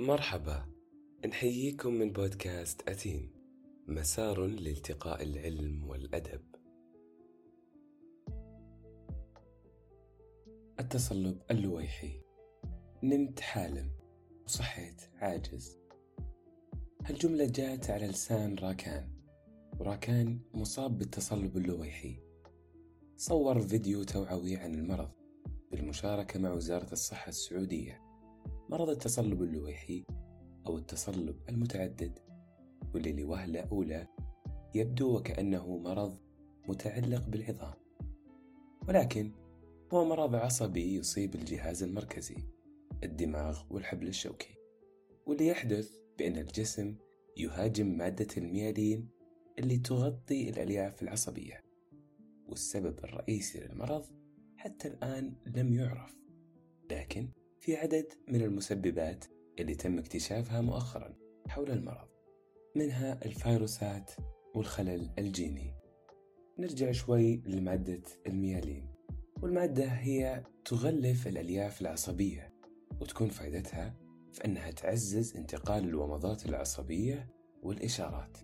مرحبا. نحييكم من بودكاست أتين. مسار لالتقاء العلم والأدب. التصلب اللويحي. نمت حالم وصحيت عاجز. هالجملة جات على لسان راكان. وراكان مصاب بالتصلب اللويحي. صور فيديو توعوي عن المرض بالمشاركة مع وزارة الصحة السعودية. مرض التصلب اللويحي أو التصلب المتعدد واللي لوهلة أولى يبدو وكأنه مرض متعلق بالعظام. ولكن هو مرض عصبي يصيب الجهاز المركزي الدماغ والحبل الشوكي. واللي يحدث بأن الجسم يهاجم مادة الميالين اللي تغطي الألياف العصبية والسبب الرئيسي للمرض حتى الآن لم يعرف. لكن في عدد من المسببات اللي تم اكتشافها مؤخرا حول المرض منها الفيروسات والخلل الجيني. نرجع شوي لمادة الميالين. والمادة هي تغلف الألياف العصبية وتكون فائدتها في أنها تعزز انتقال الومضات العصبية والإشارات.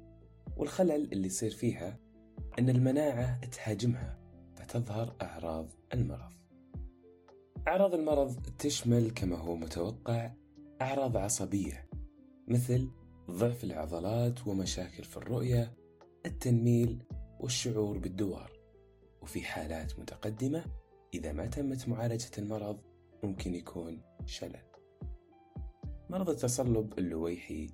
والخلل اللي يصير فيها أن المناعة تهاجمها فتظهر أعراض المرض. أعراض المرض تشمل كما هو متوقع أعراض عصبية مثل ضعف العضلات ومشاكل في الرؤية التنميل والشعور بالدوار. وفي حالات متقدمة إذا ما تمت معالجة المرض ممكن يكون شلل. مرض التصلب اللويحي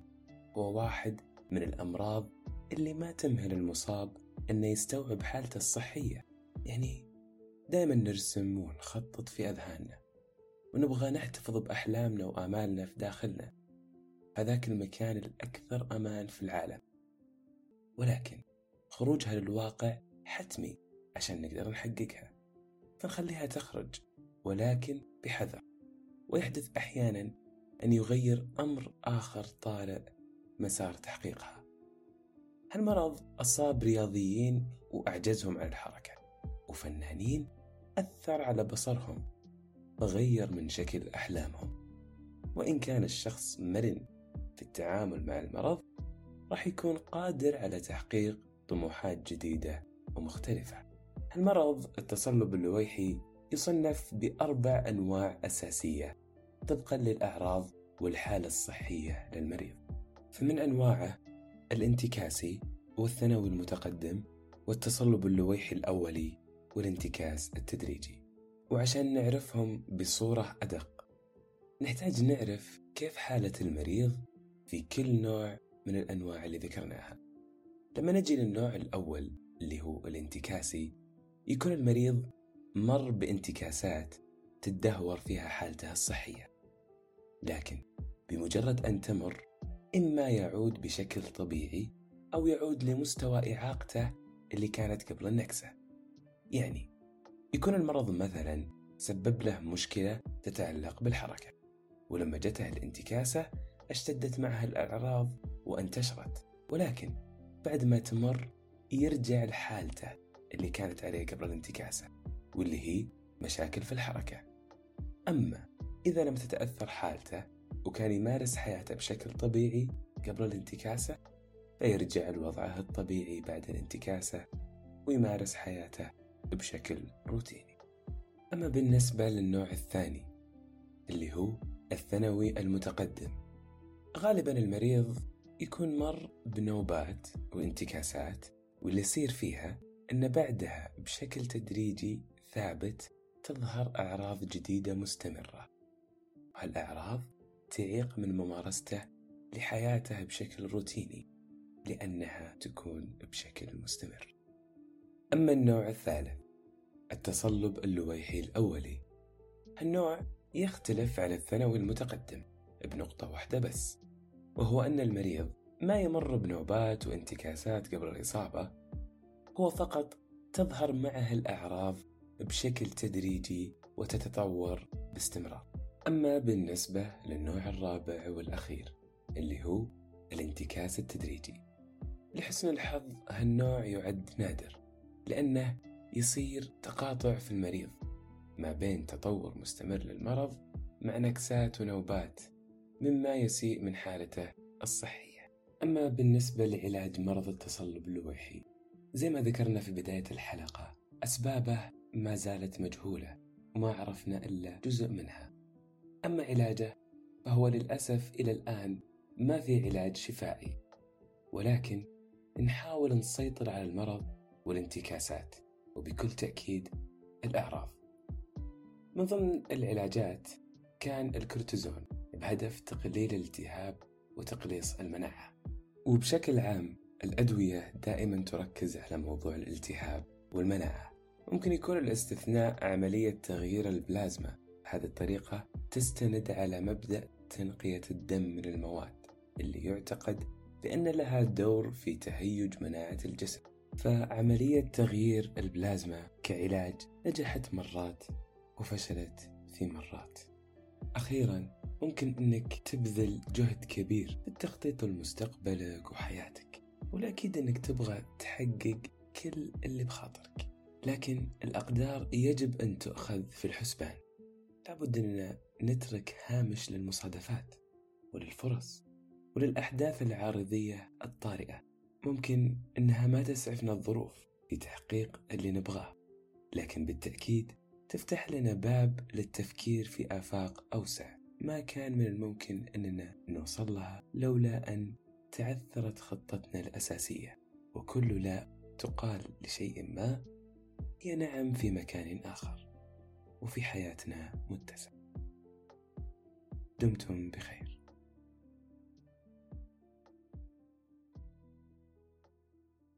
هو واحد من الأمراض اللي ما تمهل المصاب أنه يستوعب حالته الصحية يعني دائما نرسم ونخطط في أذهاننا ونبغى نحتفظ بأحلامنا وآمالنا في داخلنا. هذاك المكان الأكثر أمان في العالم. ولكن خروجها للواقع حتمي عشان نقدر نحققها فنخليها تخرج ولكن بحذر. ويحدث أحيانا أن يغير أمر آخر طارئ مسار تحقيقها. هالمرض أصاب رياضيين وأعجزهم عن الحركة وفنانين أثر على بصرهم وغير من شكل أحلامهم. وإن كان الشخص مرن في التعامل مع المرض راح يكون قادر على تحقيق طموحات جديدة ومختلفة. المرض التصلب اللويحي يصنف بأربع أنواع أساسية طبقا للأعراض والحالة الصحية للمريض. فمن أنواعه الانتكاسي والثانوي المتقدم والتصلب اللويحي الأولي والانتكاس التدريجي. وعشان نعرفهم بصورة أدق نحتاج نعرف كيف حالة المريض في كل نوع من الأنواع اللي ذكرناها. لما نجي للنوع الأول اللي هو الانتكاسي يكون المريض مر بانتكاسات تدهور فيها حالته الصحية. لكن بمجرد أن تمر إما يعود بشكل طبيعي أو يعود لمستوى إعاقته اللي كانت قبل النكسة. يعني يكون المرض مثلا سبب له مشكلة تتعلق بالحركة ولما جته الانتكاسة أشتدت معها الأعراض وانتشرت. ولكن بعد ما تمر يرجع لحالته اللي كانت عليه قبل الانتكاسة واللي هي مشاكل في الحركة. أما إذا لم تتأثر حالته وكان يمارس حياته بشكل طبيعي قبل الانتكاسة فيرجع لوضعه الطبيعي بعد الانتكاسة ويمارس حياته بشكل روتيني. أما بالنسبة للنوع الثاني اللي هو الثانوي المتقدم غالبا المريض يكون مر بنوبات وانتكاسات واللي يصير فيها أن بعدها بشكل تدريجي ثابت تظهر أعراض جديدة مستمرة. وهالأعراض تعيق من ممارسته لحياته بشكل روتيني لأنها تكون بشكل مستمر. أما النوع الثالث التصلب اللويحي الأولي. هالنوع يختلف عن الثانوي المتقدم بنقطة واحدة بس وهو أن المريض ما يمر بنوبات وانتكاسات قبل الإصابة هو فقط تظهر معه الأعراض بشكل تدريجي وتتطور باستمرار. أما بالنسبة للنوع الرابع والأخير اللي هو الانتكاس التدريجي لحسن الحظ هالنوع يعد نادر. لأنه يصير تقاطع في المريض ما بين تطور مستمر للمرض مع نكسات ونوبات مما يسيء من حالته الصحية. أما بالنسبة لعلاج مرض التصلب اللويحي زي ما ذكرنا في بداية الحلقة أسبابه ما زالت مجهولة وما عرفنا إلا جزء منها. أما علاجه فهو للأسف إلى الآن ما في علاج شفائي. ولكن نحاول نسيطر على المرض والانتكاسات وبكل تأكيد الأعراض من ضمن العلاجات كان الكورتيزون بهدف تقليل الالتهاب وتقليص المناعة. وبشكل عام الأدوية دائما تركز على موضوع الالتهاب والمناعة. ممكن يكون الاستثناء عملية تغيير البلازما. هذه الطريقة تستند على مبدأ تنقية الدم من المواد اللي يعتقد بأن لها دور في تهيج مناعة الجسم فعملية تغيير البلازما كعلاج نجحت مرات وفشلت في مرات. أخيرا ممكن أنك تبذل جهد كبير بالتخطيط لمستقبلك وحياتك والأكيد أنك تبغى تحقق كل اللي بخاطرك. لكن الأقدار يجب أن تؤخذ في الحسبان. لابد أننا نترك هامش للمصادفات وللفرص وللأحداث العارضية الطارئة. ممكن أنها ما تسعفنا الظروف في تحقيق اللي نبغاه لكن بالتأكيد تفتح لنا باب للتفكير في آفاق أوسع ما كان من الممكن أننا نوصل لها لولا أن تعثرت خطتنا الأساسية وكل لا تقال لشيء ما هي نعم في مكان آخر وفي حياتنا متسع. دمتم بخير.